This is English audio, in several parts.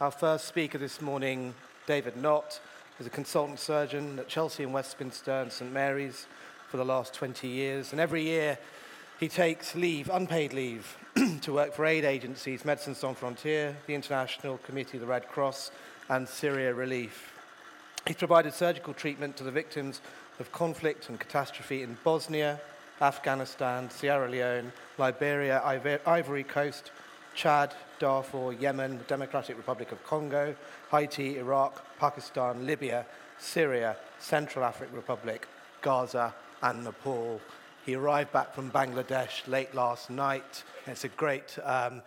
Our first speaker this morning, David Nott, is a consultant surgeon at Chelsea and Westminster and St Mary's for the last 20 years. And every year he takes leave, unpaid leave, to work for aid agencies, Médecins Sans Frontières, the International Committee of the Red Cross, and Syria Relief. He's provided surgical treatment to the victims of conflict and catastrophe in Bosnia, Afghanistan, Sierra Leone, Liberia, Ivory Coast, Chad, Darfur, Yemen, Democratic Republic of Congo, Haiti, Iraq, Pakistan, Libya, Syria, Central African Republic, Gaza, and Nepal. He arrived back from Bangladesh late last night. It's a great um,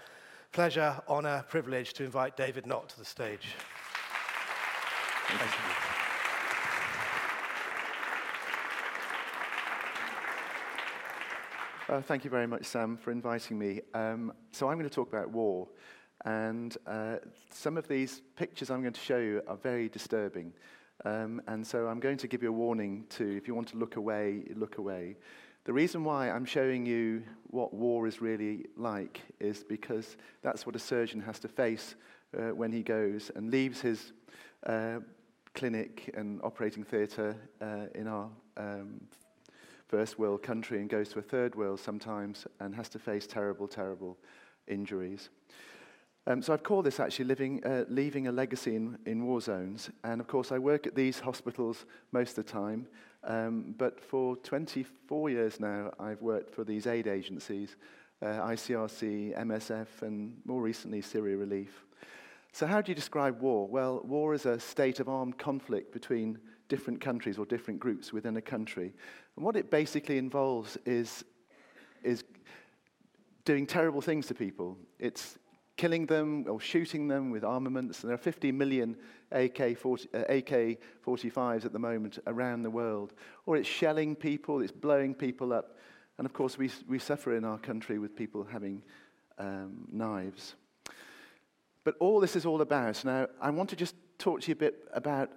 pleasure, honour, privilege to invite David Nott to the stage. Thank you. Uh, thank you very much, Sam, for inviting me. Um, so I'm going to talk about war. And uh, some of these pictures I'm going to show you are very disturbing. Um, and so I'm going to give you a warning to, if you want to look away, look away. The reason why I'm showing you what war is really like is because that's what a surgeon has to face uh, when he goes and leaves his uh, clinic and operating theatre uh, in our um, first world country and goes to a third world sometimes and has to face terrible, terrible injuries. Um, so I've called this actually living, uh, leaving a legacy in, in war zones. And of course, I work at these hospitals most of the time. Um, but for 24 years now, I've worked for these aid agencies, uh, ICRC, MSF, and more recently, Syria Relief. So, how do you describe war? Well, war is a state of armed conflict between different countries or different groups within a country. And what it basically involves is, is doing terrible things to people. It's killing them or shooting them with armaments. And there are 50 million AK, 40, uh, AK 45s at the moment around the world. Or it's shelling people, it's blowing people up. And of course, we, we suffer in our country with people having um, knives. But all this is all about. Now, I want to just talk to you a bit about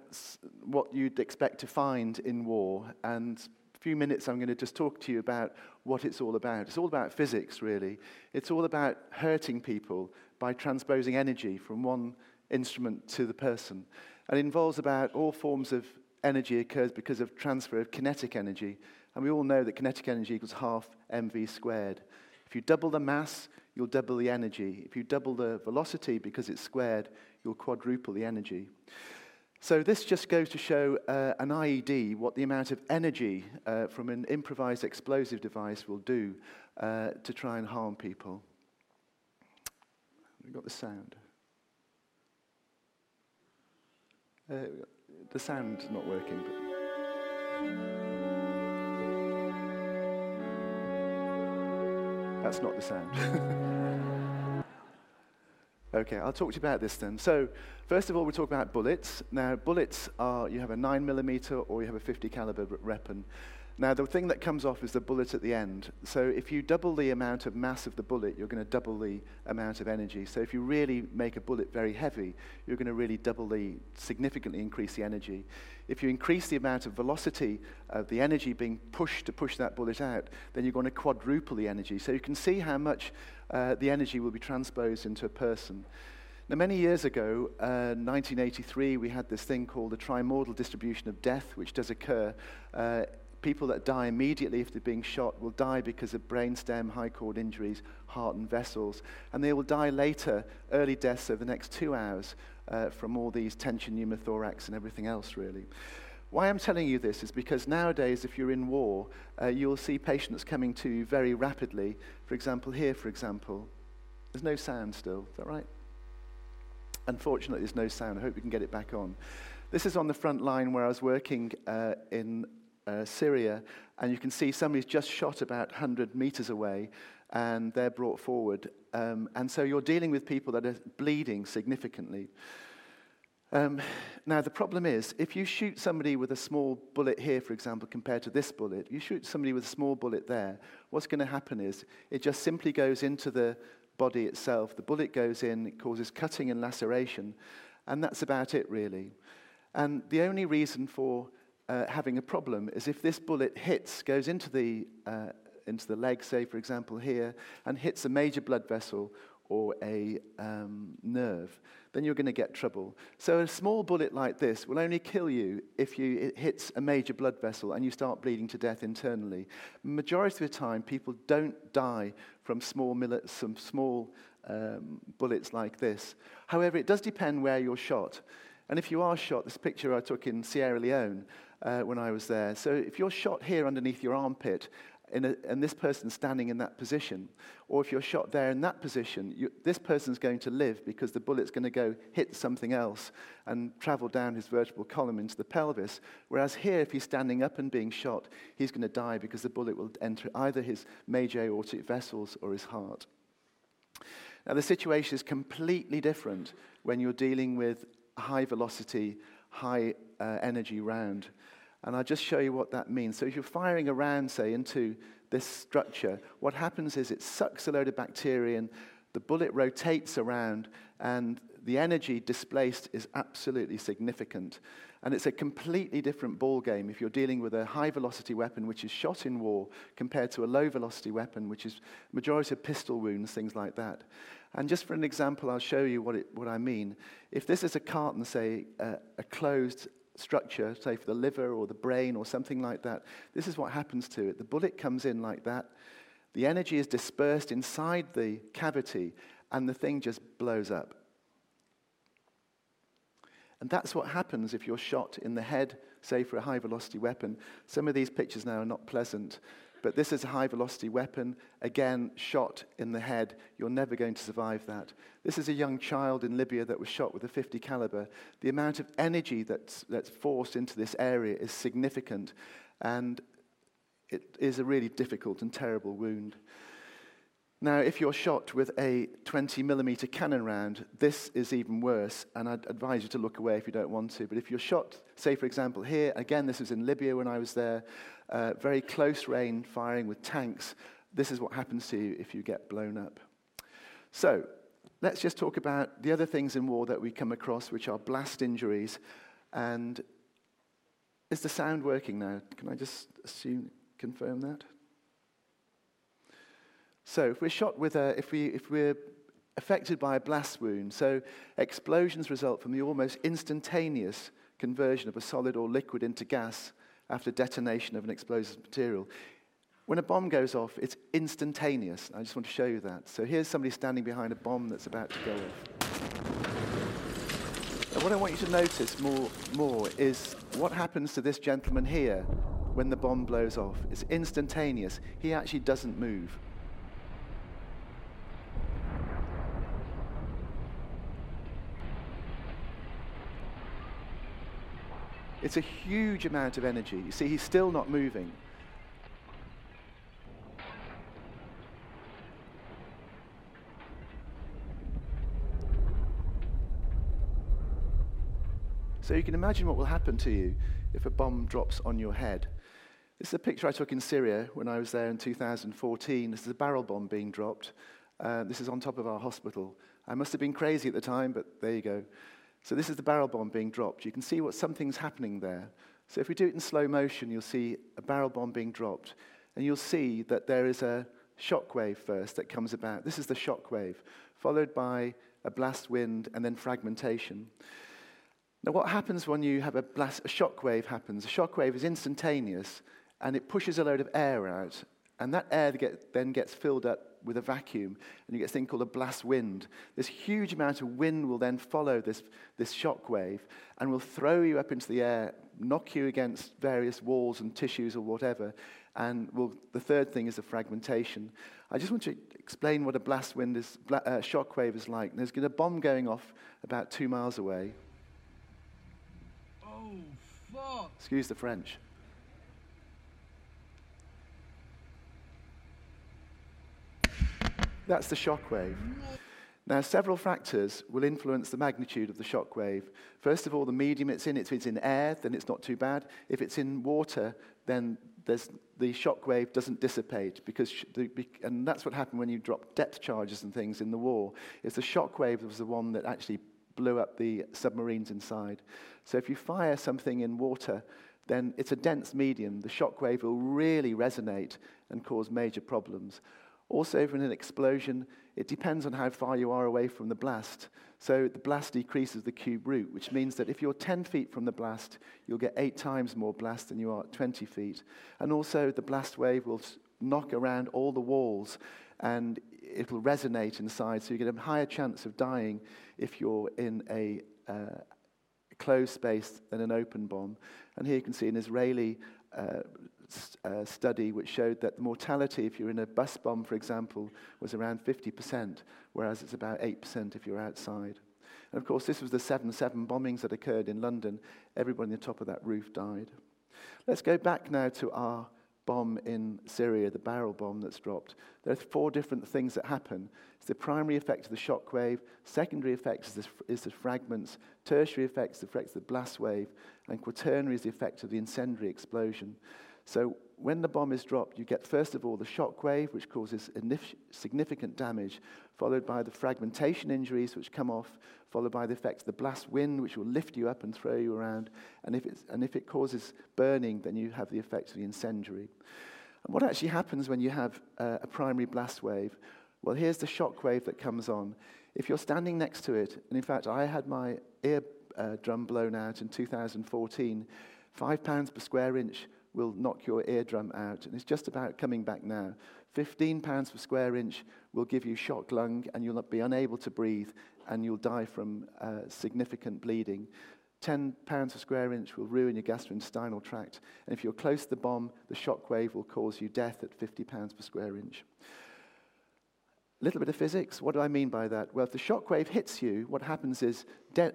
what you'd expect to find in war. And a few minutes, I'm going to just talk to you about what it's all about. It's all about physics, really. It's all about hurting people by transposing energy from one instrument to the person. And it involves about all forms of energy occurs because of transfer of kinetic energy. And we all know that kinetic energy equals half mv squared. If you double the mass, you'll double the energy. If you double the velocity because it's squared, you'll quadruple the energy. So this just goes to show uh, an IED what the amount of energy uh, from an improvised explosive device will do uh, to try and harm people. We've got the sound. Uh, the sound's not working, but. That's not the sound. okay, I'll talk to you about this then. So, first of all, we talk about bullets. Now, bullets are you have a 9 millimeter or you have a 50 caliber weapon. Now, the thing that comes off is the bullet at the end. So, if you double the amount of mass of the bullet, you're going to double the amount of energy. So, if you really make a bullet very heavy, you're going to really double the, significantly increase the energy. If you increase the amount of velocity of the energy being pushed to push that bullet out, then you're going to quadruple the energy. So, you can see how much uh, the energy will be transposed into a person. Now, many years ago, uh, 1983, we had this thing called the trimodal distribution of death, which does occur. Uh, people that die immediately if they're being shot will die because of brainstem, high cord injuries, heart and vessels. And they will die later, early deaths over the next two hours uh, from all these tension pneumothorax and everything else, really. Why I'm telling you this is because nowadays, if you're in war, uh, you'll see patients coming to you very rapidly. For example, here, for example, there's no sound still. Is that right? Unfortunately, there's no sound. I hope we can get it back on. This is on the front line where I was working uh, in uh, Syria, and you can see somebody's just shot about 100 meters away, and they're brought forward. Um, and so you're dealing with people that are bleeding significantly. Um, now, the problem is, if you shoot somebody with a small bullet here, for example, compared to this bullet, you shoot somebody with a small bullet there, what's going to happen is it just simply goes into the body itself. The bullet goes in, it causes cutting and laceration, and that's about it, really. And the only reason for uh, having a problem is if this bullet hits, goes into the, uh, into the leg, say, for example, here, and hits a major blood vessel or a um, nerve, then you're going to get trouble. So a small bullet like this will only kill you if you, it hits a major blood vessel and you start bleeding to death internally. Majority of the time, people don't die from small, millet, some small um, bullets like this. However, it does depend where you're shot. And if you are shot, this picture I took in Sierra Leone uh, when I was there. So if you're shot here underneath your armpit a, and this person's standing in that position, or if you're shot there in that position, you, this person's going to live because the bullet's going to go hit something else and travel down his vertebral column into the pelvis. Whereas here, if he's standing up and being shot, he's going to die because the bullet will enter either his major aortic vessels or his heart. Now, the situation is completely different when you're dealing with high velocity, high uh, energy round. And I'll just show you what that means. So if you're firing a round, say, into this structure, what happens is it sucks a load of bacteria in, the bullet rotates around and the energy displaced is absolutely significant. And it's a completely different ball game if you're dealing with a high velocity weapon which is shot in war compared to a low velocity weapon which is majority of pistol wounds, things like that. And just for an example, I'll show you what, it, what I mean. If this is a carton, say, uh, a closed structure, say for the liver or the brain or something like that, this is what happens to it. The bullet comes in like that. The energy is dispersed inside the cavity, and the thing just blows up. And that's what happens if you're shot in the head, say for a high velocity weapon. Some of these pictures now are not pleasant, but this is a high velocity weapon, again, shot in the head. You're never going to survive that. This is a young child in Libya that was shot with a 50 caliber. The amount of energy that's, that's forced into this area is significant, and it is a really difficult and terrible wound. Now, if you're shot with a 20 millimeter cannon round, this is even worse, and I'd advise you to look away if you don't want to. But if you're shot, say for example here, again, this was in Libya when I was there, uh, very close range firing with tanks, this is what happens to you if you get blown up. So, let's just talk about the other things in war that we come across, which are blast injuries. And is the sound working now? Can I just assume, confirm that? So if we're shot with a, if, we, if we're affected by a blast wound, so explosions result from the almost instantaneous conversion of a solid or liquid into gas after detonation of an explosive material. When a bomb goes off, it's instantaneous. I just want to show you that. So here's somebody standing behind a bomb that's about to go off. Now, what I want you to notice more, more is what happens to this gentleman here when the bomb blows off. It's instantaneous. He actually doesn't move. It's a huge amount of energy. You see, he's still not moving. So you can imagine what will happen to you if a bomb drops on your head. This is a picture I took in Syria when I was there in 2014. This is a barrel bomb being dropped. Uh, this is on top of our hospital. I must have been crazy at the time, but there you go. So this is the barrel bomb being dropped. You can see what something's happening there. So if we do it in slow motion, you'll see a barrel bomb being dropped. And you'll see that there is a shock wave first that comes about. This is the shock wave, followed by a blast wind and then fragmentation. Now, what happens when you have a, blast, a shock wave happens? A shock wave is instantaneous and it pushes a load of air out. And that air get, then gets filled up with a vacuum, and you get a thing called a blast wind. This huge amount of wind will then follow this, this shock wave and will throw you up into the air, knock you against various walls and tissues or whatever. And will, the third thing is the fragmentation. I just want to explain what a blast wind is, uh, shock wave is like. There's a bomb going off about two miles away. Oh, fuck. Excuse the French. That's the shock wave. Now, several factors will influence the magnitude of the shock wave. First of all, the medium it's in. If it's in air, then it's not too bad. If it's in water, then the shock wave doesn't dissipate. Because the, and that's what happened when you drop depth charges and things in the war. It's the shock wave that was the one that actually blew up the submarines inside. So if you fire something in water, then it's a dense medium. The shock wave will really resonate and cause major problems. Also, in an explosion, it depends on how far you are away from the blast. So the blast decreases the cube root, which means that if you're 10 feet from the blast, you'll get eight times more blast than you are at 20 feet. And also, the blast wave will knock around all the walls and it'll resonate inside, so you get a higher chance of dying if you're in a uh, closed space than an open bomb. And here you can see an Israeli uh, uh, study which showed that the mortality, if you're in a bus bomb, for example, was around 50%, whereas it's about 8% if you're outside. And of course, this was the 7 7 bombings that occurred in London. Everybody on the top of that roof died. Let's go back now to our bomb in Syria, the barrel bomb that's dropped. There are four different things that happen. It's the primary effect of the shock wave, secondary effect is the, is the fragments, tertiary effect is the effect of the blast wave, and quaternary is the effect of the incendiary explosion. So when the bomb is dropped, you get first of all the shock wave, which causes significant damage, followed by the fragmentation injuries, which come off, followed by the effect of the blast wind, which will lift you up and throw you around. And if, and if it causes burning, then you have the effect of the incendiary. And what actually happens when you have uh, a primary blast wave? Well, here's the shock wave that comes on. If you're standing next to it, and in fact, I had my ear uh, drum blown out in 2014, five pounds per square inch will knock your eardrum out. And it's just about coming back now. 15 pounds per square inch will give you shock lung, and you'll be unable to breathe, and you'll die from uh, significant bleeding. 10 pounds per square inch will ruin your gastrointestinal tract. And if you're close to the bomb, the shock wave will cause you death at 50 pounds per square inch. A little bit of physics. What do I mean by that? Well, if the shock wave hits you, what happens is de-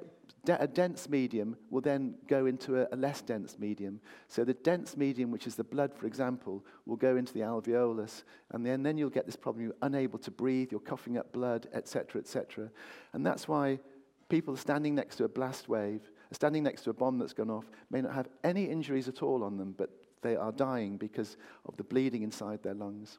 a dense medium will then go into a, a, less dense medium. So the dense medium, which is the blood, for example, will go into the alveolus, and then, then you'll get this problem. You're unable to breathe, you're coughing up blood, etc., etc. And that's why people standing next to a blast wave, standing next to a bomb that's gone off, may not have any injuries at all on them, but they are dying because of the bleeding inside their lungs.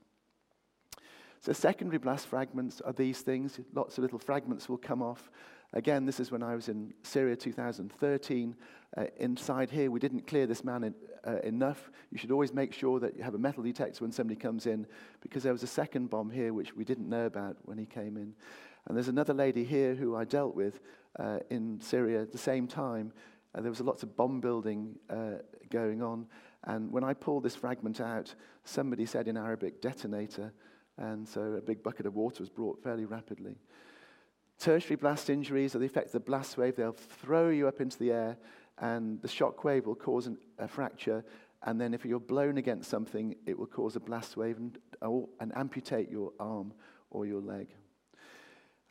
So, secondary blast fragments are these things. Lots of little fragments will come off. Again, this is when I was in Syria 2013. Uh, inside here, we didn't clear this man in, uh, enough. You should always make sure that you have a metal detector when somebody comes in, because there was a second bomb here which we didn't know about when he came in. And there's another lady here who I dealt with uh, in Syria at the same time. Uh, there was lots of bomb building uh, going on. And when I pulled this fragment out, somebody said in Arabic, detonator. And so a big bucket of water was brought fairly rapidly. Tertiary blast injuries are the effect of the blast wave. They'll throw you up into the air, and the shock wave will cause an, a fracture. And then, if you're blown against something, it will cause a blast wave and, and amputate your arm or your leg.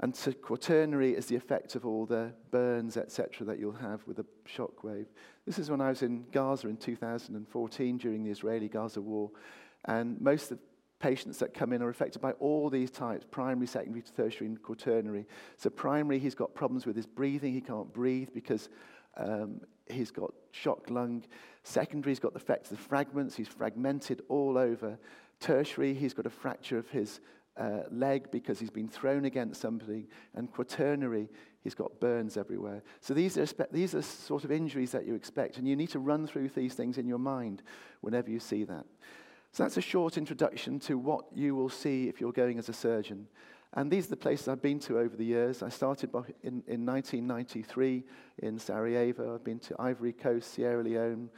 And so quaternary is the effect of all the burns, etc., that you'll have with a shock wave. This is when I was in Gaza in 2014 during the Israeli Gaza war. And most of patients that come in are affected by all these types primary, secondary, tertiary, and quaternary. So, primary, he's got problems with his breathing. He can't breathe because um, he's got shock lung. Secondary, he's got the effects of fragments. He's fragmented all over. Tertiary, he's got a fracture of his uh, leg because he's been thrown against somebody. And quaternary, he's got burns everywhere. So these are, these are sort of injuries that you expect, and you need to run through these things in your mind whenever you see that. So that's a short introduction to what you will see if you're going as a surgeon. And these are the places I've been to over the years. I started in, in 1993 in Sarajevo. I've been to Ivory Coast, Sierra Leone,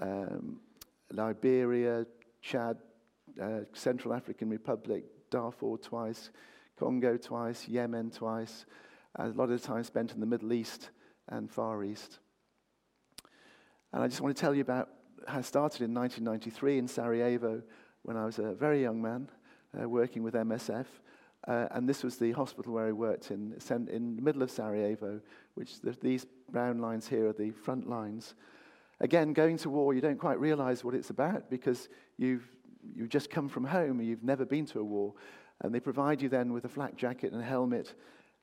um, Liberia, Chad, uh, Central African Republic, Darfur twice, Congo twice, Yemen twice. A lot of the time spent in the Middle East and Far East. And I just want to tell you about I started in 1993 in Sarajevo when I was a very young man uh, working with MSF. Uh, and this was the hospital where I worked in, in the middle of Sarajevo, which the, these brown lines here are the front lines. Again, going to war, you don't quite realize what it's about because you've, you've just come from home and you've never been to a war. And they provide you then with a flak jacket and a helmet,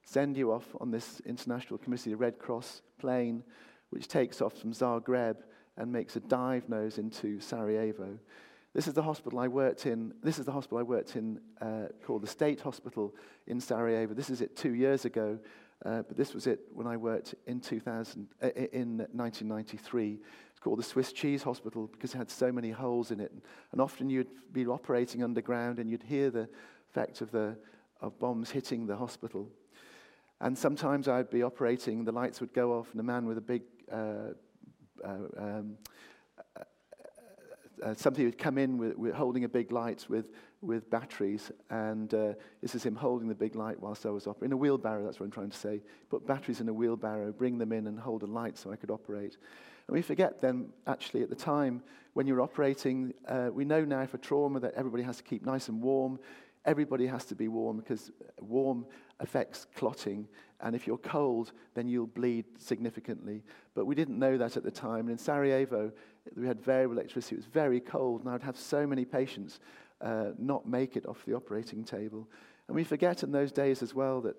send you off on this International Committee of the Red Cross plane, which takes off from Zagreb and makes a dive nose into Sarajevo. This is the hospital I worked in. This is the hospital I worked in uh, called the State Hospital in Sarajevo. This is it two years ago, uh, but this was it when I worked in 2000, uh, in 1993. It's called the Swiss Cheese Hospital because it had so many holes in it, and often you'd be operating underground and you'd hear the effect of the of bombs hitting the hospital. And sometimes I'd be operating, the lights would go off, and a man with a big uh, um, uh, uh, somebody would come in with, with, holding a big light with, with batteries, and uh, this is him holding the big light whilst I was operating. In a wheelbarrow, that's what I'm trying to say. Put batteries in a wheelbarrow, bring them in, and hold a light so I could operate. And we forget then, actually, at the time when you're operating, uh, we know now for trauma that everybody has to keep nice and warm. Everybody has to be warm because warm affects clotting. And if you're cold, then you'll bleed significantly. But we didn't know that at the time. And in Sarajevo, we had variable electricity. It was very cold. And I would have so many patients uh, not make it off the operating table. And we forget in those days as well that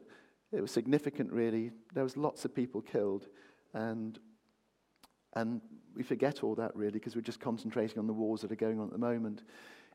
it was significant, really. There was lots of people killed. And, and we forget all that, really, because we're just concentrating on the wars that are going on at the moment.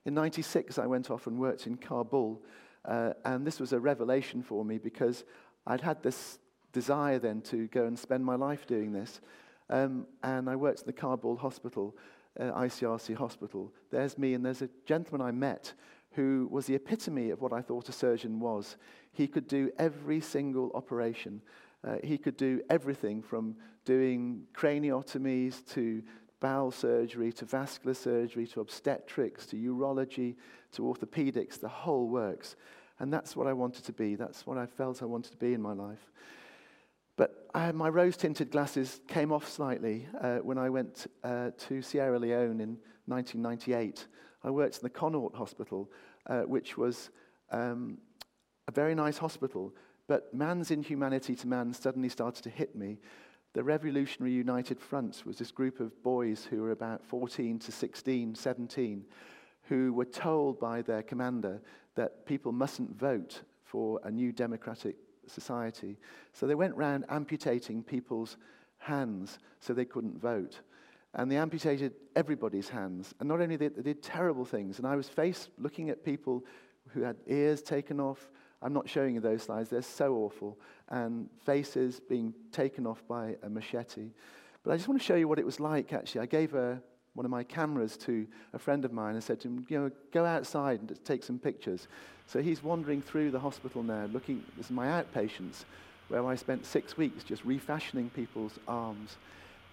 In 96, I went off and worked in Kabul. Uh, and this was a revelation for me because I'd had this desire then to go and spend my life doing this. Um, and I worked in the Kabul hospital, uh, ICRC hospital. There's me, and there's a gentleman I met who was the epitome of what I thought a surgeon was. He could do every single operation. Uh, he could do everything from doing craniotomies to bowel surgery to vascular surgery to obstetrics to urology to orthopedics, the whole works. And that's what I wanted to be. That's what I felt I wanted to be in my life. But I, my rose tinted glasses came off slightly uh, when I went uh, to Sierra Leone in 1998. I worked in the Connaught Hospital, uh, which was um, a very nice hospital, but man's inhumanity to man suddenly started to hit me the Revolutionary United Front was this group of boys who were about 14 to 16, 17, who were told by their commander that people mustn't vote for a new democratic society. So they went round amputating people's hands so they couldn't vote. And they amputated everybody's hands. And not only did they did terrible things, and I was faced looking at people who had ears taken off, I'm not showing you those slides, they're so awful. And faces being taken off by a machete. But I just want to show you what it was like, actually. I gave a, one of my cameras to a friend of mine and said to him, you know, go outside and take some pictures. So he's wandering through the hospital now, looking, this is my outpatients, where I spent six weeks just refashioning people's arms.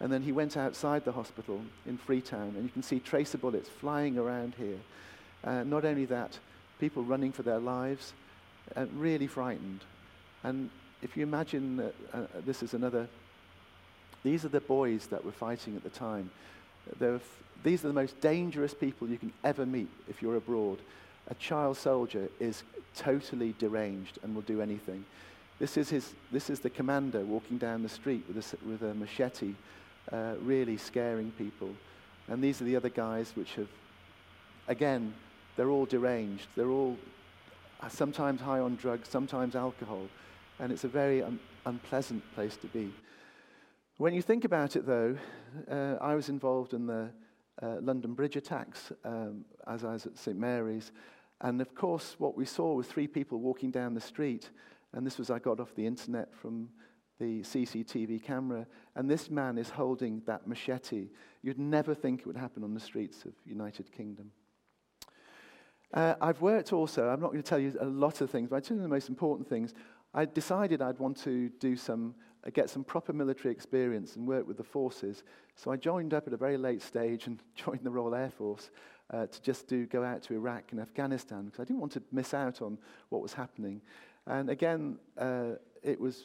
And then he went outside the hospital in Freetown, and you can see tracer bullets flying around here. Uh, not only that, people running for their lives, uh, really frightened. And if you imagine that uh, this is another, these are the boys that were fighting at the time. F- these are the most dangerous people you can ever meet if you're abroad. A child soldier is totally deranged and will do anything. This is, his, this is the commander walking down the street with a, with a machete, uh, really scaring people. And these are the other guys which have, again, they're all deranged. They're all sometimes high on drugs, sometimes alcohol, and it's a very un- unpleasant place to be. When you think about it, though, uh, I was involved in the uh, London Bridge attacks um, as I was at St Mary's, and of course, what we saw was three people walking down the street, and this was I got off the internet from the CCTV camera, and this man is holding that machete. You'd never think it would happen on the streets of United Kingdom. Uh, I've worked also, I'm not going to tell you a lot of things, but two of the most important things. I decided I'd want to do some, uh, get some proper military experience and work with the forces. So I joined up at a very late stage and joined the Royal Air Force uh, to just do, go out to Iraq and Afghanistan because I didn't want to miss out on what was happening. And again, uh, it was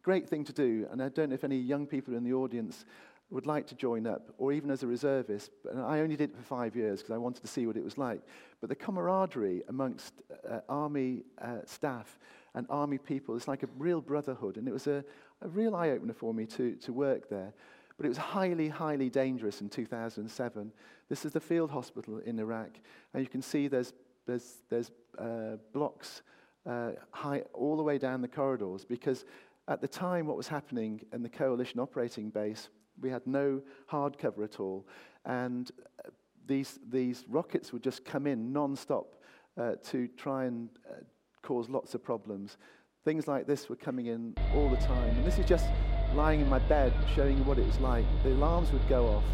a great thing to do. And I don't know if any young people in the audience would like to join up, or even as a reservist. But I only did it for five years because I wanted to see what it was like. But the camaraderie amongst uh, army uh, staff and army people is like a real brotherhood. And it was a, a real eye opener for me to, to work there. But it was highly, highly dangerous in 2007. This is the field hospital in Iraq. And you can see there's, there's, there's uh, blocks uh, high, all the way down the corridors because at the time, what was happening in the coalition operating base we had no hard cover at all. And uh, these, these rockets would just come in non-stop uh, to try and uh, cause lots of problems. Things like this were coming in all the time. And this is just lying in my bed showing you what it was like. The alarms would go off.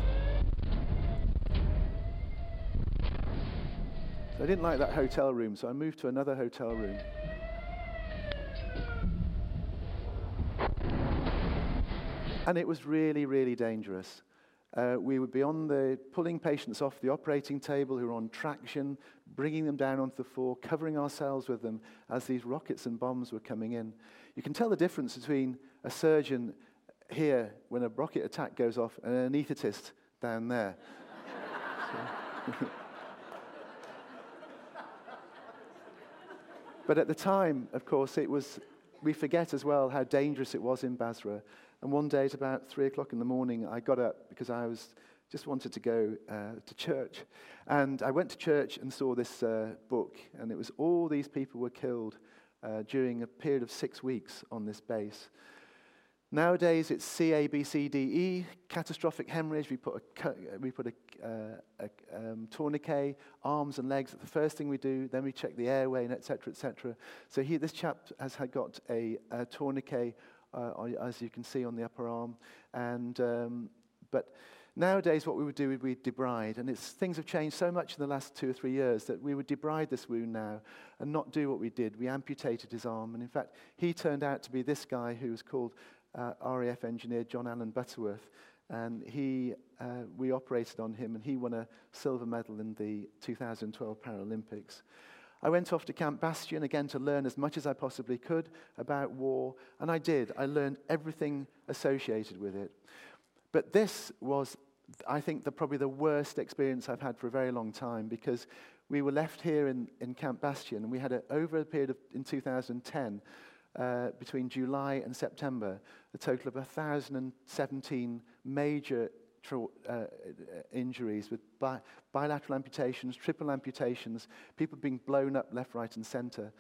So I didn't like that hotel room, so I moved to another hotel room. And it was really, really dangerous. Uh, we would be on the pulling patients off the operating table who were on traction, bringing them down onto the floor, covering ourselves with them as these rockets and bombs were coming in. You can tell the difference between a surgeon here when a rocket attack goes off and an anaesthetist down there. but at the time, of course, it was, we forget as well how dangerous it was in Basra. And one day at about three o'clock in the morning, I got up because I was just wanted to go uh, to church. And I went to church and saw this uh, book, and it was all these people were killed uh, during a period of six weeks on this base. Nowadays, it's C, A, B, C, D, E, catastrophic hemorrhage. We put a, we put a, uh, a um, tourniquet, arms and legs. The first thing we do. Then we check the airway, and et cetera, et cetera. So here, this chap has had got a, a tourniquet, uh, as you can see on the upper arm. And, um, but nowadays, what we would do is we'd debride. And things have changed so much in the last two or three years that we would debride this wound now and not do what we did. We amputated his arm. And in fact, he turned out to be this guy who was called uh, RAF engineer Jon-Allan Butterworth, and he, uh, we operated on him, and he won a silver medal in the 2012 Paralympics. I went off to Camp Bastion again to learn as much as I possibly could about war, and I did. I learned everything associated with it. But this was, I think, the, probably the worst experience I've had for a very long time because we were left here in, in Camp Bastion, and we had, a, over a period of, in 2010, uh, between July and September, a total of 1,017 major uh, injuries with bi- bilateral amputations, triple amputations, people being blown up left, right, and center.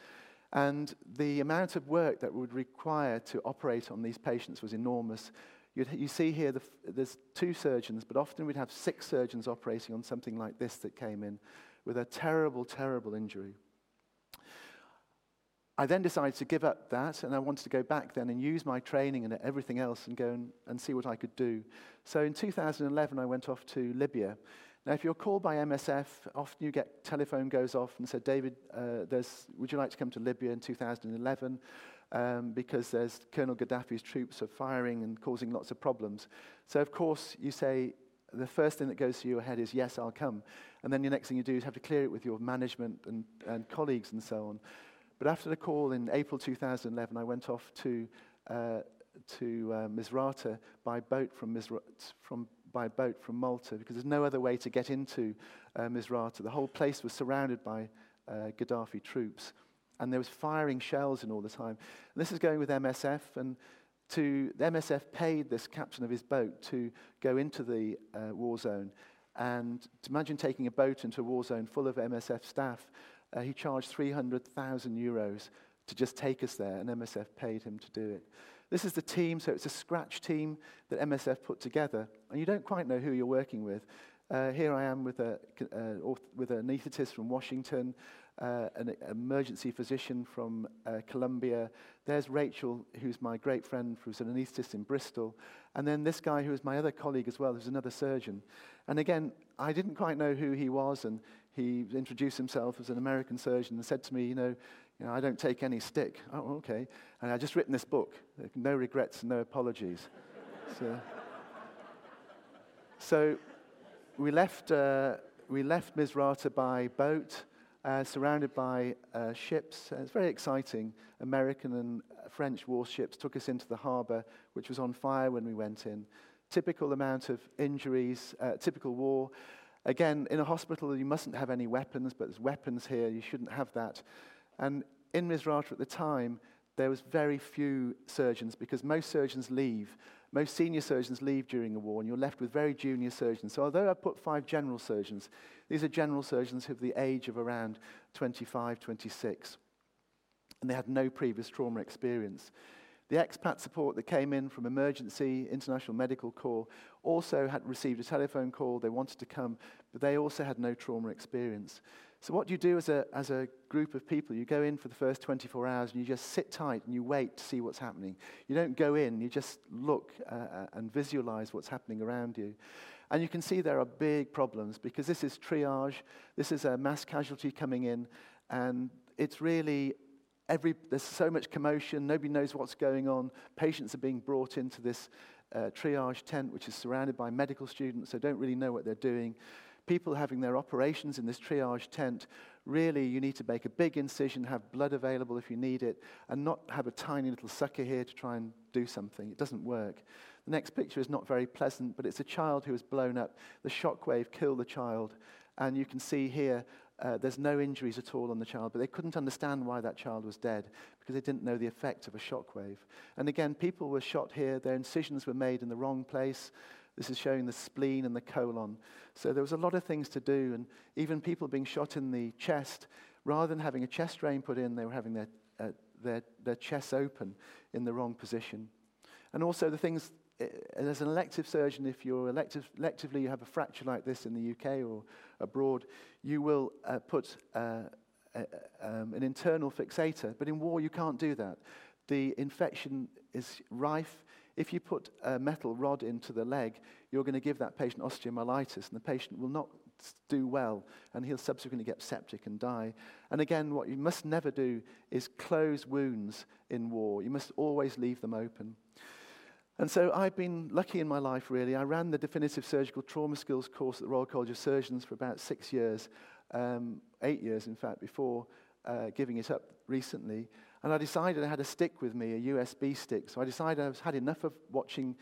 And the amount of work that would require to operate on these patients was enormous. You'd, you see here the, there's two surgeons, but often we'd have six surgeons operating on something like this that came in with a terrible, terrible injury. I then decided to give up that, and I wanted to go back then and use my training and everything else and go and, and see what I could do. So in 2011, I went off to Libya. Now, if you're called by MSF, often you get telephone goes off and said, David, uh, would you like to come to Libya in 2011? Um, because there's Colonel Gaddafi's troops are firing and causing lots of problems. So, of course, you say, the first thing that goes through your head is, yes, I'll come. And then the next thing you do is have to clear it with your management and, and colleagues and so on. But after the call in April 2011, I went off to, uh, to uh, Misrata by boat from, Misra- from, by boat from Malta because there's no other way to get into uh, Misrata. The whole place was surrounded by uh, Gaddafi troops, and there was firing shells in all the time. And this is going with MSF, and to, the MSF paid this captain of his boat to go into the uh, war zone. And imagine taking a boat into a war zone full of MSF staff uh, he charged 300,000 euros to just take us there, and MSF paid him to do it. This is the team, so it's a scratch team that MSF put together, and you don't quite know who you're working with. Uh, here I am with a, uh, with an anaesthetist from Washington, uh, an emergency physician from uh, Columbia. There's Rachel, who's my great friend, who's an anaesthetist in Bristol. And then this guy, who is my other colleague as well, who's another surgeon. And again, I didn't quite know who he was, and he introduced himself as an American surgeon and said to me, you know, you know I don't take any stick. Oh, okay. And I just written this book, no regrets, and no apologies. so, so we left, uh, we left Misrata by boat, uh, surrounded by uh, ships. it's very exciting. American and French warships took us into the harbor, which was on fire when we went in. Typical amount of injuries, uh, typical war. Again, in a hospital, you mustn't have any weapons, but there's weapons here. You shouldn't have that. And in Misrata at the time, there was very few surgeons because most surgeons leave. Most senior surgeons leave during a war, and you're left with very junior surgeons. So, although I put five general surgeons, these are general surgeons of the age of around 25, 26, and they had no previous trauma experience. The expat support that came in from Emergency International Medical Corps also had received a telephone call. They wanted to come, but they also had no trauma experience. So, what do you do as a, as a group of people? You go in for the first 24 hours and you just sit tight and you wait to see what's happening. You don't go in, you just look uh, uh and visualize what's happening around you. And you can see there are big problems because this is triage, this is a mass casualty coming in, and it's really Every, there's so much commotion, nobody knows what's going on. Patients are being brought into this uh, triage tent, which is surrounded by medical students, so don't really know what they're doing. People having their operations in this triage tent, really, you need to make a big incision, have blood available if you need it, and not have a tiny little sucker here to try and do something. It doesn't work. The next picture is not very pleasant, but it's a child who was blown up. The shockwave killed the child, and you can see here uh, there's no injuries at all on the child, but they couldn't understand why that child was dead because they didn't know the effect of a shockwave. And again, people were shot here, their incisions were made in the wrong place. This is showing the spleen and the colon. So there was a lot of things to do, and even people being shot in the chest, rather than having a chest drain put in, they were having their, uh, their, their chests open in the wrong position. And also the things uh, as an elective surgeon, if you're elective, electively you have a fracture like this in the UK or abroad, you will uh, put uh, a, um, an internal fixator. But in war, you can't do that. The infection is rife. If you put a metal rod into the leg, you're going to give that patient osteomyelitis, and the patient will not do well, and he'll subsequently get septic and die. And again, what you must never do is close wounds in war. You must always leave them open. And so I've been lucky in my life, really. I ran the Definitive Surgical Trauma Skills course at the Royal College of Surgeons for about six years, um, eight years, in fact, before uh, giving it up recently. And I decided I had a stick with me, a USB stick. So I decided I've had enough of watching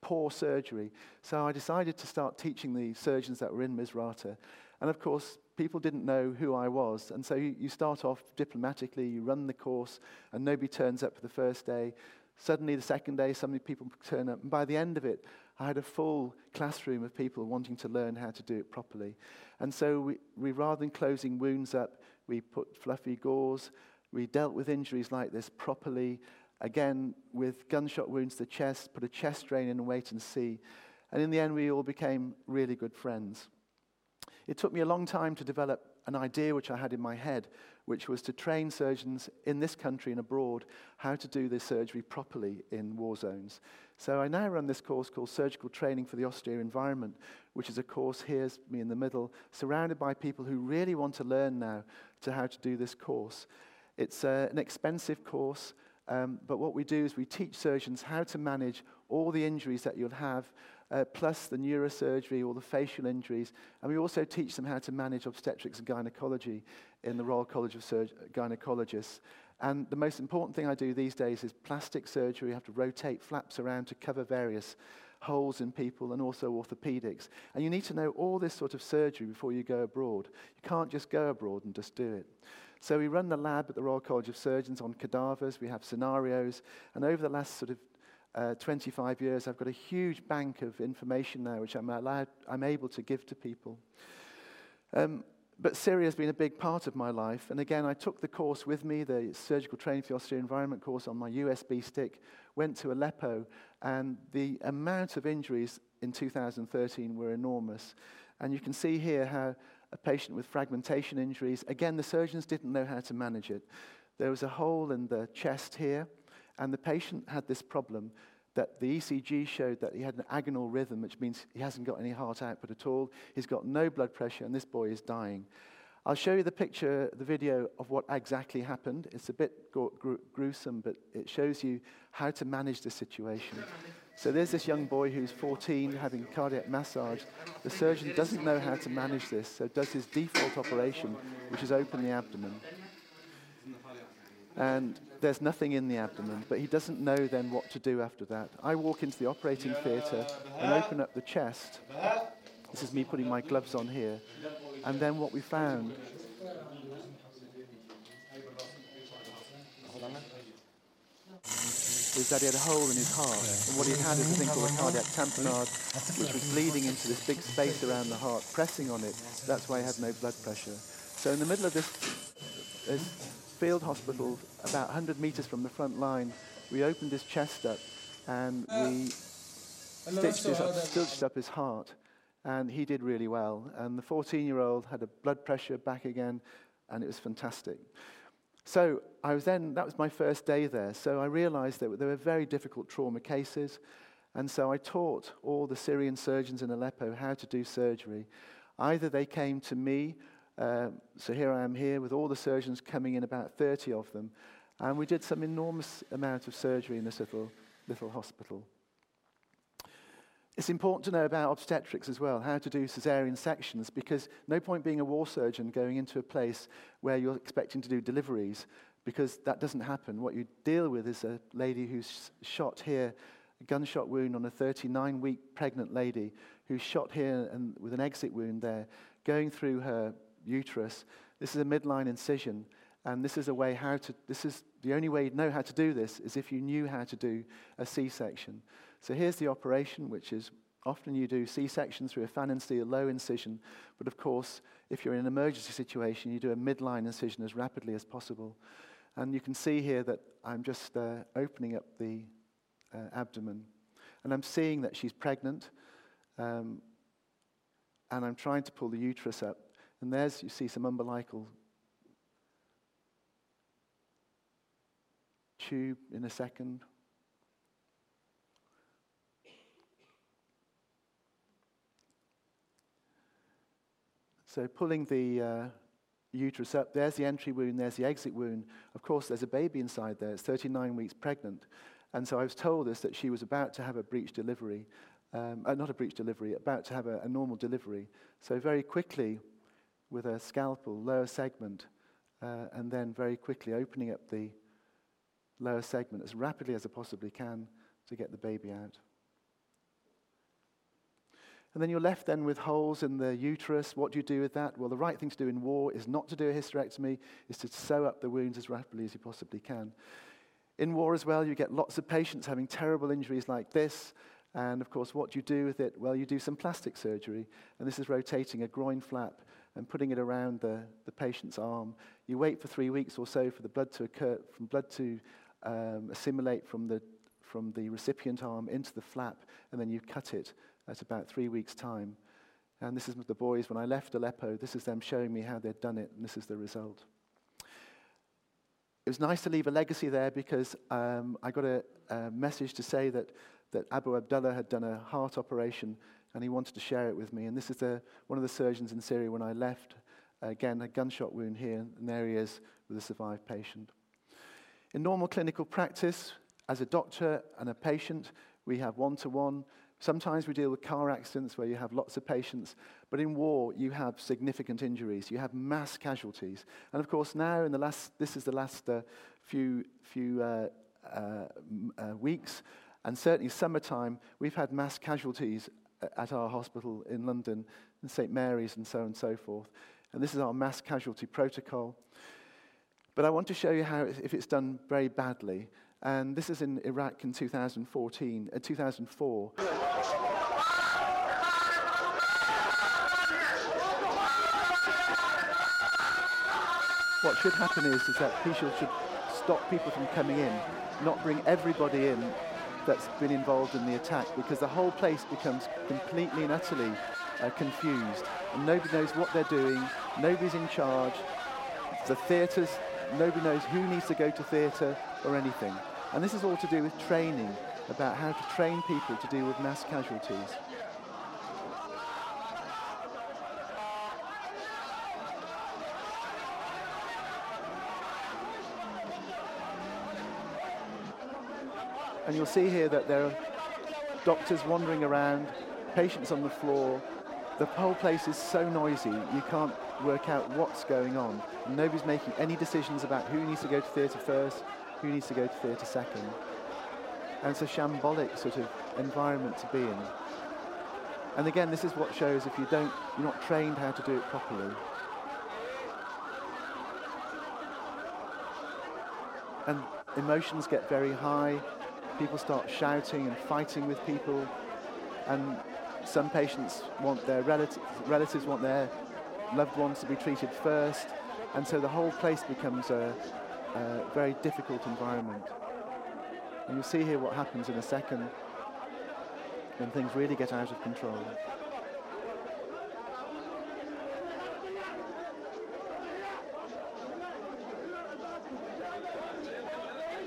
poor surgery. So I decided to start teaching the surgeons that were in Misrata. And of course, people didn't know who I was. And so you, you start off diplomatically, you run the course, and nobody turns up for the first day. Suddenly, the second day, so many people turn up. And by the end of it, I had a full classroom of people wanting to learn how to do it properly. And so, we, we rather than closing wounds up, we put fluffy gauze. We dealt with injuries like this properly. Again, with gunshot wounds to the chest, put a chest drain in and wait and see. And in the end, we all became really good friends. It took me a long time to develop an idea which I had in my head, which was to train surgeons in this country and abroad how to do this surgery properly in war zones. So I now run this course called Surgical Training for the Austere Environment, which is a course, here's me in the middle, surrounded by people who really want to learn now to how to do this course. It's uh, an expensive course, um, but what we do is we teach surgeons how to manage all the injuries that you'll have uh, plus the neurosurgery or the facial injuries. And we also teach them how to manage obstetrics and gynecology in the Royal College of Surg- Gynecologists. And the most important thing I do these days is plastic surgery. You have to rotate flaps around to cover various holes in people and also orthopedics. And you need to know all this sort of surgery before you go abroad. You can't just go abroad and just do it. So we run the lab at the Royal College of Surgeons on cadavers. We have scenarios. And over the last sort of uh, 25 years, I've got a huge bank of information now which I'm, allowed, I'm able to give to people. Um, but Syria has been a big part of my life. And again, I took the course with me, the surgical training for the austere environment course on my USB stick, went to Aleppo, and the amount of injuries in 2013 were enormous. And you can see here how a patient with fragmentation injuries, again, the surgeons didn't know how to manage it. There was a hole in the chest here, and the patient had this problem that the ECG showed that he had an agonal rhythm, which means he hasn't got any heart output at all. He's got no blood pressure, and this boy is dying. I'll show you the picture, the video of what exactly happened. It's a bit gru- gruesome, but it shows you how to manage the situation. So there's this young boy who's 14 having cardiac massage. The surgeon doesn't know how to manage this, so does his default operation, which is open the abdomen and there's nothing in the abdomen, but he doesn't know then what to do after that. I walk into the operating theatre and open up the chest. This is me putting my gloves on here. And then what we found is that he had a hole in his heart. And what he had is a thing called a cardiac tamponade, which was bleeding into this big space around the heart, pressing on it. That's why he had no blood pressure. So in the middle of this, field hospital, about 100 meters from the front line, we opened his chest up and uh, we stitched, his up, stitched up his heart. And he did really well. And the 14 year old had a blood pressure back again, and it was fantastic. So I was then, that was my first day there. So I realized that there were very difficult trauma cases. And so I taught all the Syrian surgeons in Aleppo how to do surgery. Either they came to me um, so here I am here with all the surgeons coming in, about 30 of them. And we did some enormous amount of surgery in this little, little hospital. It's important to know about obstetrics as well, how to do cesarean sections, because no point being a war surgeon going into a place where you're expecting to do deliveries, because that doesn't happen. What you deal with is a lady who's shot here, a gunshot wound on a 39 week pregnant lady who's shot here and with an exit wound there, going through her uterus. This is a midline incision, and this is a way how to, this is the only way you'd know how to do this is if you knew how to do a C section. So here's the operation, which is often you do C-section through a Pfannenstiel low incision, but of course, if you're in an emergency situation, you do a midline incision as rapidly as possible. And you can see here that I'm just uh, opening up the uh, abdomen, and I'm seeing that she's pregnant, um, and I'm trying to pull the uterus up. And there's, you see some umbilical tube in a second, So pulling the uh, uterus up, there's the entry wound, there's the exit wound. Of course, there's a baby inside there. It's 39 weeks pregnant. And so I was told this that she was about to have a breech delivery, um, uh, not a breech delivery, about to have a, a, normal delivery. So very quickly, with a scalpel, lower segment, uh, and then very quickly opening up the lower segment as rapidly as I possibly can to get the baby out. And then you're left then with holes in the uterus. What do you do with that? Well, the right thing to do in war is not to do a hysterectomy, is to sew up the wounds as rapidly as you possibly can. In war as well, you get lots of patients having terrible injuries like this. And of course, what do you do with it? Well, you do some plastic surgery. And this is rotating a groin flap and putting it around the, the patient's arm. You wait for three weeks or so for the blood to occur, from blood to um, assimilate from the, from the recipient arm into the flap, and then you cut it at about three weeks' time. And this is the boys, when I left Aleppo, this is them showing me how they'd done it, and this is the result. It was nice to leave a legacy there because um, I got a, a, message to say that, that Abu Abdullah had done a heart operation and he wanted to share it with me. And this is the, one of the surgeons in Syria when I left. Again, a gunshot wound here, and there he is with a survived patient. In normal clinical practice, as a doctor and a patient, we have one to one Sometimes we deal with car accidents where you have lots of patients, but in war you have significant injuries. You have mass casualties. And of course, now in the last, this is the last uh, few, few uh, uh, uh weeks, and certainly summertime, we've had mass casualties at our hospital in London, in St. Mary's, and so on and so forth. And this is our mass casualty protocol. But I want to show you how, if it's done very badly, and this is in Iraq in 2014, uh, 2004. What should happen is, is that people should stop people from coming in, not bring everybody in that's been involved in the attack, because the whole place becomes completely and utterly uh, confused, and nobody knows what they're doing, nobody's in charge, the theatres, nobody knows who needs to go to theatre or anything. And this is all to do with training, about how to train people to deal with mass casualties. And you'll see here that there are doctors wandering around, patients on the floor. The whole place is so noisy, you can't work out what's going on. And nobody's making any decisions about who needs to go to theatre first, who needs to go to theatre second. And it's a shambolic sort of environment to be in. And again, this is what shows if you don't, you're not trained how to do it properly. And emotions get very high. People start shouting and fighting with people. And some patients want their relatives, relatives want their loved ones to be treated first. And so the whole place becomes a, a very difficult environment. And you'll see here what happens in a second when things really get out of control.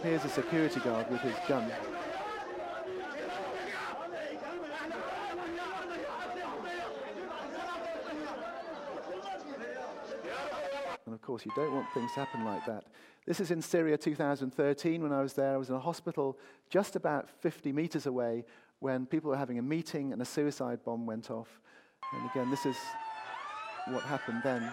Here's a security guard with his gun. And of course, you don't want things to happen like that. This is in Syria 2013 when I was there. I was in a hospital just about 50 meters away when people were having a meeting and a suicide bomb went off. And again, this is what happened then.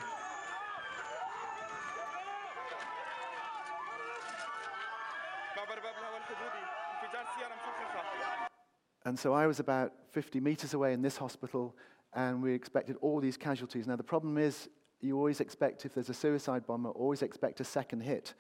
And so I was about 50 meters away in this hospital, and we expected all these casualties. Now, the problem is, you always expect, if there's a suicide bomber, always expect a second hit.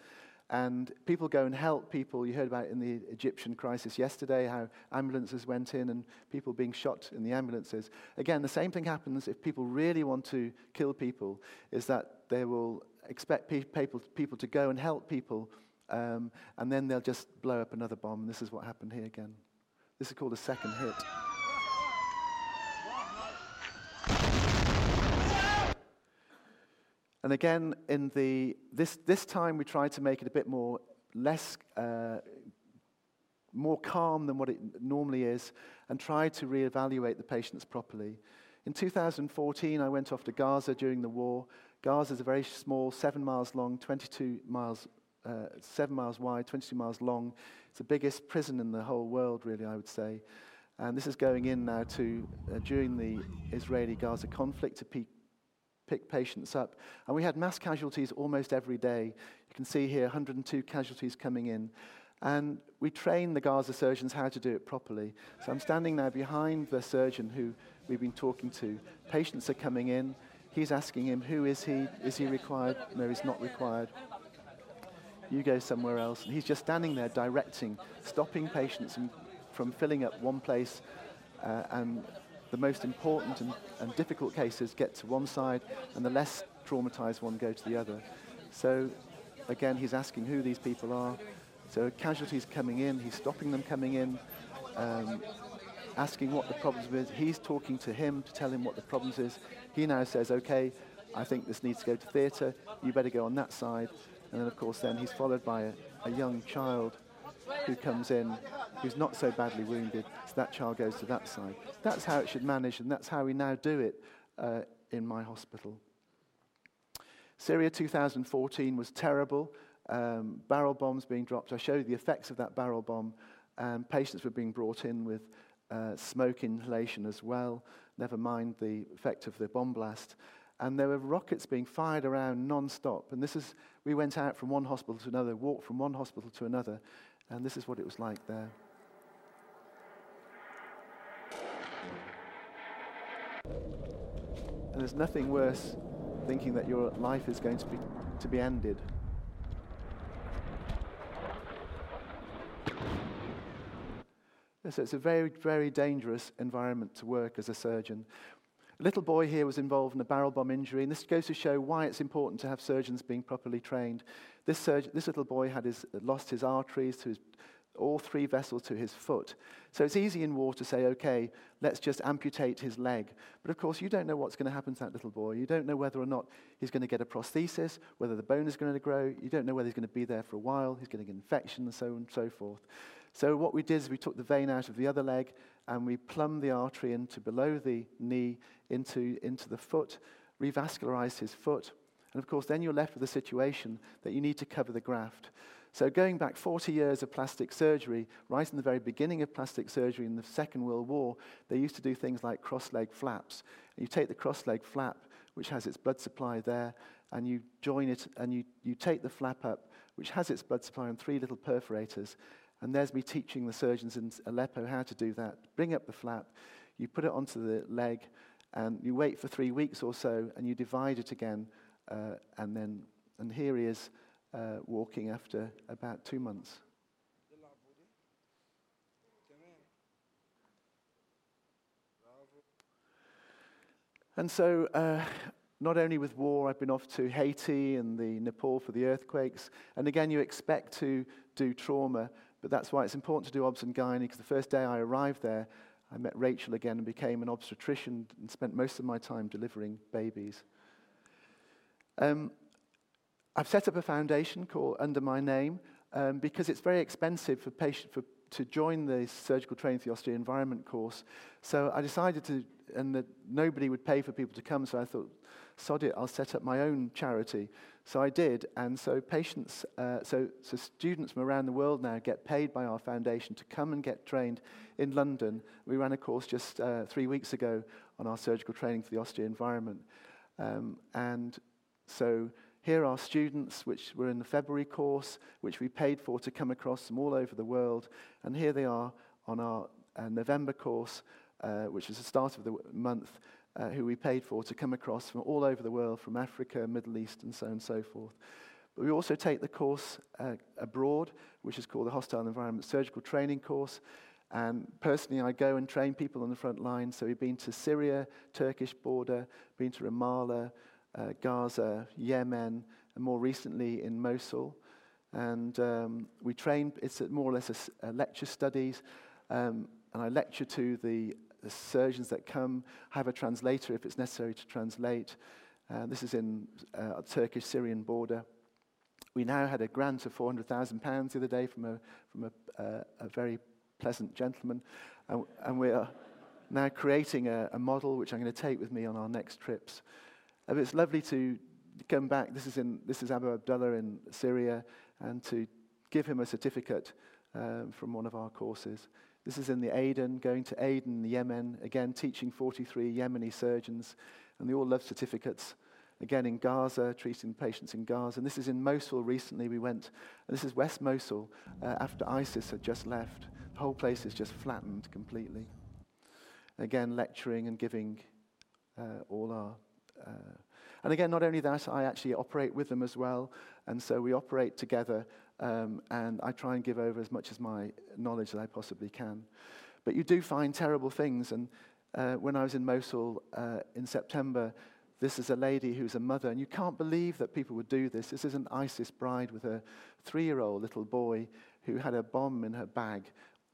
And people go and help people. You heard about in the Egyptian crisis yesterday how ambulances went in and people being shot in the ambulances. Again, the same thing happens if people really want to kill people, is that they will expect people, people to go and help people, um, and then they'll just blow up another bomb. This is what happened here again. This is called a second hit. And again, in the, this, this time we tried to make it a bit more less, uh, more calm than what it normally is, and tried to reevaluate the patients properly. In 2014, I went off to Gaza during the war. Gaza is a very small, seven miles long, 22 miles, uh, seven miles wide, 22 miles long. It's the biggest prison in the whole world, really, I would say. And this is going in now to, uh, during the Israeli Gaza conflict, to peak pick patients up. And we had mass casualties almost every day. You can see here 102 casualties coming in. And we trained the Gaza surgeons how to do it properly. So I'm standing now behind the surgeon who we've been talking to. Patients are coming in. He's asking him, who is he? Is he required? No, he's not required. You go somewhere else. And he's just standing there directing, stopping patients from filling up one place uh, and the most important and, and difficult cases get to one side, and the less traumatized one go to the other. So, again, he's asking who these people are. So, casualties coming in, he's stopping them coming in, um, asking what the problems is. He's talking to him to tell him what the problems is. He now says, okay, I think this needs to go to theatre. You better go on that side. And then, of course, then he's followed by a, a young child who comes in who's not so badly wounded, so that child goes to that side. That's how it should manage, and that's how we now do it uh, in my hospital. Syria 2014 was terrible. Um, barrel bombs being dropped. I showed you the effects of that barrel bomb. and patients were being brought in with uh, smoke inhalation as well, never mind the effect of the bomb blast. And there were rockets being fired around non stop. And this is, we went out from one hospital to another, walked from one hospital to another, and this is what it was like there. And there's nothing worse thinking that your life is going to be, to be ended. So it's a very, very dangerous environment to work as a surgeon. A little boy here was involved in a barrel bomb injury, and this goes to show why it's important to have surgeons being properly trained. This, surgeon, this little boy had his, lost his arteries to his, all three vessels to his foot. So it's easy in war to say, okay, let's just amputate his leg. But of course, you don't know what's going to happen to that little boy. You don't know whether or not he's going to get a prosthesis, whether the bone is going to grow. You don't know whether he's going to be there for a while. He's going to get infection and so on and so forth. So what we did is we took the vein out of the other leg and we plumb the artery into below the knee into, into the foot, revascularize his foot. And of course, then you're left with a situation that you need to cover the graft. So, going back 40 years of plastic surgery, right in the very beginning of plastic surgery in the Second World War, they used to do things like cross leg flaps. You take the cross leg flap, which has its blood supply there, and you join it, and you, you take the flap up, which has its blood supply and three little perforators. And there's me teaching the surgeons in Aleppo how to do that. Bring up the flap, you put it onto the leg, and you wait for three weeks or so, and you divide it again, uh, and then, and here he is uh, walking after about two months. And so, uh, not only with war, I've been off to Haiti and the Nepal for the earthquakes. And again, you expect to do trauma, but that's why it's important to do obs and gynae, because the first day I arrived there, I met Rachel again and became an obstetrician and spent most of my time delivering babies. Um, I've set up a foundation called under my name um, because it's very expensive for, patient, for to join the surgical training for the austere environment course. So I decided to, and that nobody would pay for people to come, so I thought, sod it, I'll set up my own charity. So I did, and so patients, uh, so, so students from around the world now get paid by our foundation to come and get trained in London. We ran a course just uh, three weeks ago on our surgical training for the austere environment. Um, and so here are students which were in the February course, which we paid for to come across from all over the world. And here they are on our uh, November course, uh, which is the start of the month, uh, who we paid for to come across from all over the world, from Africa, Middle East, and so on and so forth. But we also take the course uh, abroad, which is called the Hostile Environment Surgical Training Course. And personally, I go and train people on the front line. So we've been to Syria, Turkish border, been to Ramallah, uh, Gaza, Yemen, and more recently in Mosul. And um, we train, it's more or less a, a lecture studies, um, and I lecture to the, the, surgeons that come. Have a translator if it's necessary to translate. Uh, this is in uh, Turkish Syrian border. We now had a grant of £400,000 the other day from a, from a, uh, a very pleasant gentleman, and, and we are now creating a, a model which I'm going to take with me on our next trips. It's lovely to come back. This is, in, this is Abu Abdullah in Syria, and to give him a certificate um, from one of our courses. This is in the Aden, going to Aden, Yemen, again teaching 43 Yemeni surgeons, and they all love certificates. Again in Gaza, treating patients in Gaza. And this is in Mosul recently. We went, and this is West Mosul, uh, after ISIS had just left. The whole place is just flattened completely. Again, lecturing and giving uh, all our uh, and again, not only that, I actually operate with them as well. And so we operate together, um, and I try and give over as much as my knowledge that I possibly can. But you do find terrible things. And uh, when I was in Mosul uh, in September, this is a lady who's a mother, and you can't believe that people would do this. This is an ISIS bride with a three year old little boy who had a bomb in her bag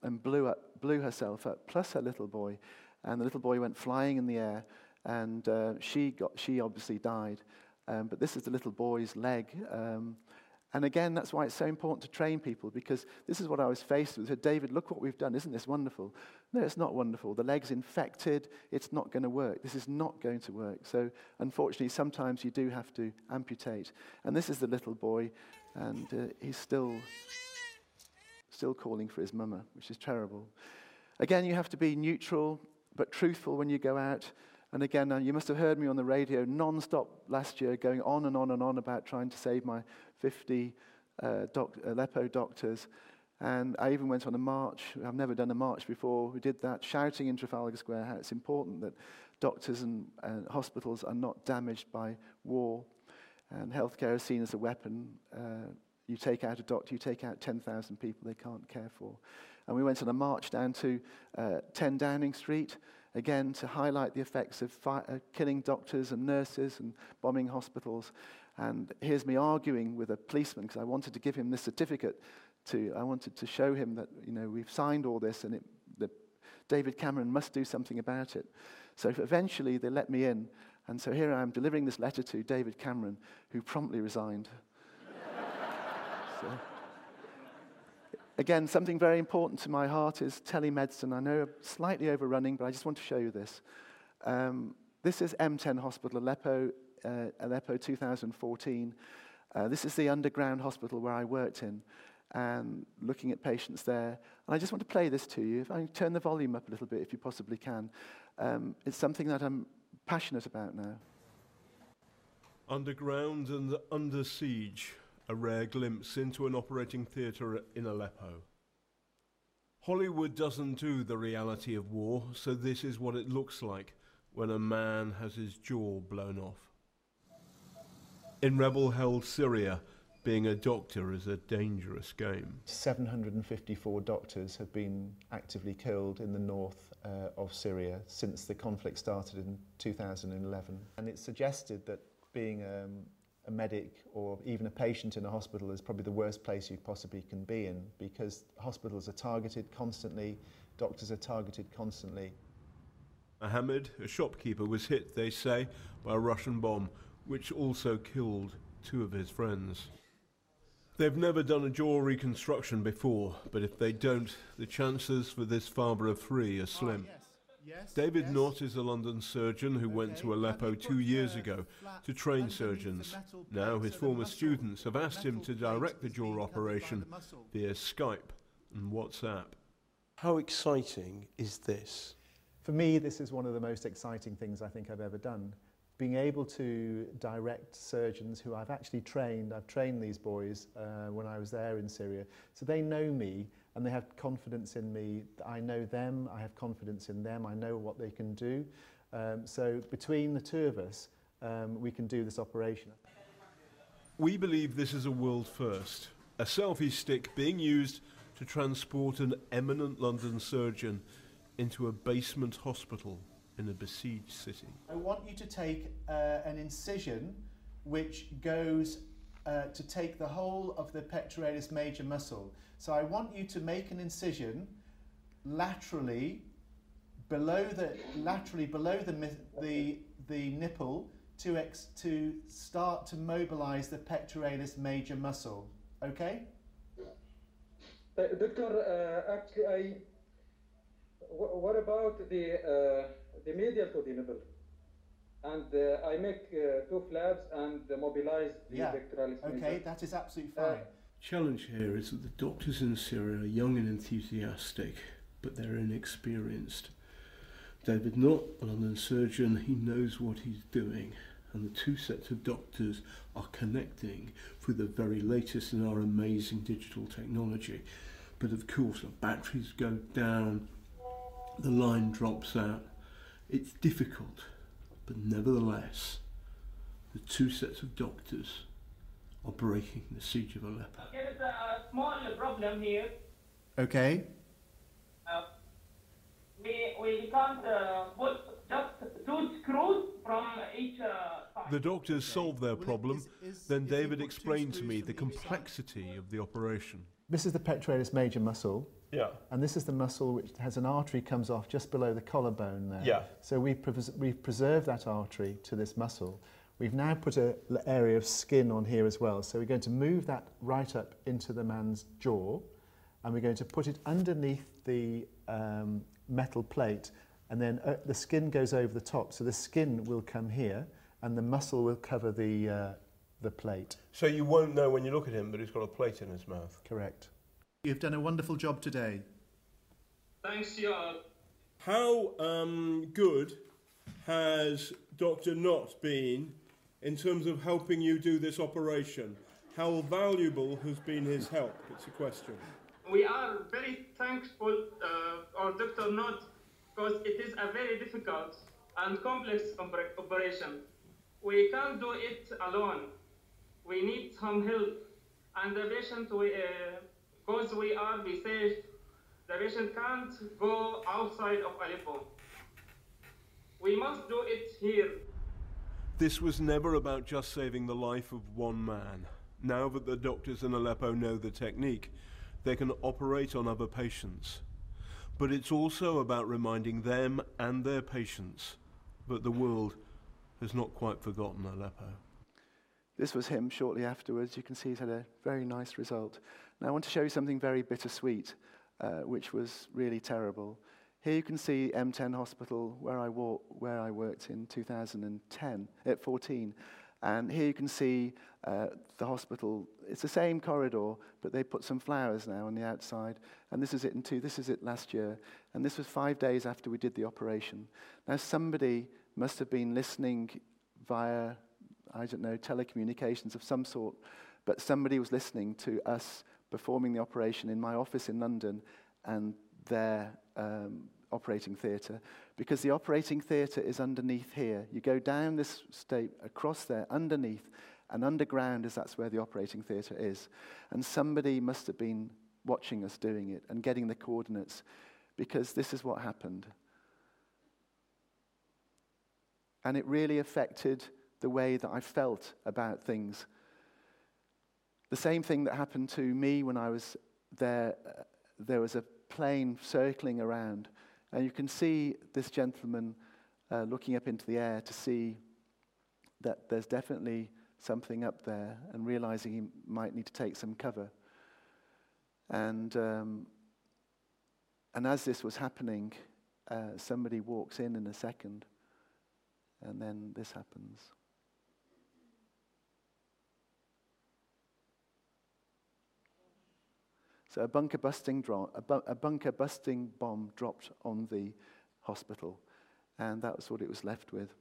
and blew, up, blew herself up, plus her little boy. And the little boy went flying in the air and uh, she, got, she obviously died. Um, but this is the little boy's leg. Um, and again, that's why it's so important to train people because this is what I was faced with. I said, David, look what we've done. Isn't this wonderful? No, it's not wonderful. The leg's infected. It's not going to work. This is not going to work. So, unfortunately, sometimes you do have to amputate. And this is the little boy, and uh, he's still, still calling for his mama, which is terrible. Again, you have to be neutral but truthful when you go out. And again, you must have heard me on the radio non-stop last year going on and on and on about trying to save my 50 uh, doc- Aleppo doctors. And I even went on a march. I've never done a march before. We did that, shouting in Trafalgar Square how it's important that doctors and, and hospitals are not damaged by war. And healthcare is seen as a weapon. Uh, you take out a doctor, you take out 10,000 people they can't care for. And we went on a march down to uh, 10 Downing Street again to highlight the effects of fi- uh, killing doctors and nurses and bombing hospitals. And here's me arguing with a policeman because I wanted to give him this certificate. To, I wanted to show him that you know, we've signed all this and it, that David Cameron must do something about it. So eventually they let me in. And so here I am delivering this letter to David Cameron, who promptly resigned. so. Again, something very important to my heart is telemedicine. I know I'm slightly overrunning, but I just want to show you this. Um, this is M10 Hospital, Aleppo, uh, Aleppo 2014. Uh, this is the underground hospital where I worked in, and looking at patients there. And I just want to play this to you. If I turn the volume up a little bit, if you possibly can. Um, it's something that I'm passionate about now. Underground and under siege a rare glimpse into an operating theatre in Aleppo. Hollywood doesn't do the reality of war, so this is what it looks like when a man has his jaw blown off. In rebel held Syria, being a doctor is a dangerous game. 754 doctors have been actively killed in the north uh, of Syria since the conflict started in 2011. And it's suggested that being um, a medic or even a patient in a hospital is probably the worst place you possibly can be in because hospitals are targeted constantly, doctors are targeted constantly. Mohammed, a shopkeeper, was hit, they say, by a Russian bomb, which also killed two of his friends. They've never done a jaw reconstruction before, but if they don't, the chances for this father of three are slim. Oh, yes. Yes, David yes. Nott is a London surgeon who went to Aleppo two years ago to train surgeons. Now his so former muscle- students have asked him to direct the jaw operation the via Skype and WhatsApp. How exciting is this? For me, this is one of the most exciting things I think I've ever done. Being able to direct surgeons who I've actually trained, I've trained these boys uh, when I was there in Syria. So they know me and they have confidence in me. I know them, I have confidence in them, I know what they can do. Um, so between the two of us, um, we can do this operation. We believe this is a world first. A selfie stick being used to transport an eminent London surgeon into a basement hospital in a besieged city. I want you to take uh, an incision which goes uh, to take the whole of the pectoralis major muscle. So I want you to make an incision laterally below the laterally below the the the nipple to ex, to start to mobilize the pectoralis major muscle. Okay? Uh, Doctor, uh, actually, I. wh- What about the uh, the medial to the nipple? And uh, I make uh, two flaps and mobilize the Yeah. pectoralis Okay, major. that is absolutely Uh, fine. Challenge here is that the doctors in Syria are young and enthusiastic, but they're inexperienced. David Nott, a London surgeon, he knows what he's doing, and the two sets of doctors are connecting through the very latest in our amazing digital technology. But of course, the batteries go down, the line drops out. It's difficult, but nevertheless, the two sets of doctors are breaking the siege of Aleppo. There is a small problem here. Okay. Uh, we, we can't uh, put just two screws from each uh, side. The doctors solved their Well, problem. is- is- Then if you David explained to me the each side- complexity of the operation. This is the pectoralis major muscle. Yeah. And this is the muscle which has an artery comes off just below the collarbone there. Yeah. So we've, pres- we've preserved that artery to this muscle. We've now put a l- area of skin on here as well. So we're going to move that right up into the man's jaw and we're going to put it underneath the um, metal plate and then uh, the skin goes over the top. So the skin will come here and the muscle will cover the, uh, the plate. So you won't know when you look at him, that he's got a plate in his mouth. Correct. You've done a wonderful job today. Thanks, you all. How um, good has Dr. Nott been in terms of helping you do this operation? How valuable has been his help? It's a question. We are very thankful uh, our Dr. Nott because it is a very difficult and complex operation. We can't do it alone. We need some help. And the patient, we, uh, because we are be safe, the patient can't go outside of Aleppo. We must do it here. This was never about just saving the life of one man. Now that the doctors in Aleppo know the technique, they can operate on other patients. But it's also about reminding them and their patients that the world has not quite forgotten Aleppo. This was him shortly afterwards. You can see he's had a very nice result. Now, I want to show you something very bittersweet, uh, which was really terrible. Here you can see M10 Hospital, where I, wa- where I worked in 2010, at 14. And here you can see uh, the hospital. It's the same corridor, but they put some flowers now on the outside. And this is it in two. This is it last year. And this was five days after we did the operation. Now, somebody must have been listening via I don't know, telecommunications of some sort, but somebody was listening to us performing the operation in my office in London and their um, operating theatre, because the operating theatre is underneath here. You go down this state, across there, underneath, and underground is that's where the operating theatre is. And somebody must have been watching us doing it and getting the coordinates, because this is what happened. And it really affected the way that I felt about things. The same thing that happened to me when I was there, uh, there was a plane circling around, and you can see this gentleman uh, looking up into the air to see that there's definitely something up there and realizing he might need to take some cover. And, um, and as this was happening, uh, somebody walks in in a second, and then this happens. So a bunker busting, dro- a, bu- a bunker busting bomb dropped on the hospital, and that was what it was left with.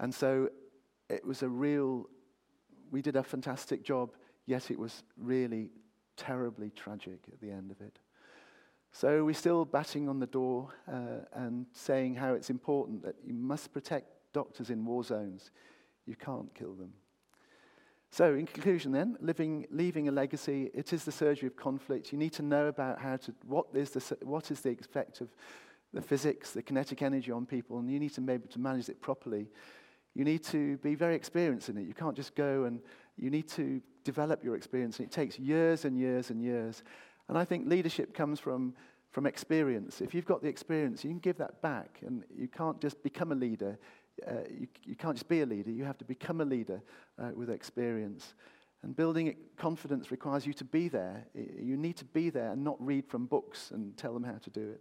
And so it was a real, we did a fantastic job, yet it was really terribly tragic at the end of it. So we're still batting on the door uh, and saying how it's important that you must protect doctors in war zones. You can't kill them. So, in conclusion, then, living, leaving a legacy, it is the surgery of conflict. You need to know about how to, what is the, what is the effect of the physics, the kinetic energy on people, and you need to be able to manage it properly. You need to be very experienced in it. You can't just go and you need to develop your experience, and it takes years and years and years. And I think leadership comes from, from experience. If you've got the experience, you can give that back, and you can't just become a leader. Uh, you, you can't just be a leader, you have to become a leader uh, with experience. And building confidence requires you to be there. You need to be there and not read from books and tell them how to do it.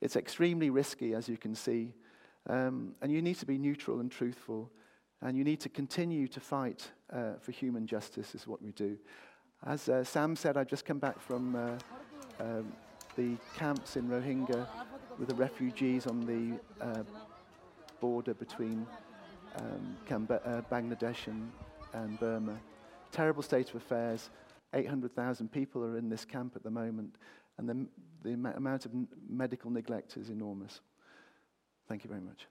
It's extremely risky, as you can see. Um, and you need to be neutral and truthful. And you need to continue to fight uh, for human justice, is what we do. As uh, Sam said, I've just come back from uh, um, the camps in Rohingya with the refugees on the uh, border between um, uh, Bangladesh and, and Burma. Terrible state of affairs. 800,000 people are in this camp at the moment, and the, the amount of medical neglect is enormous. Thank you very much.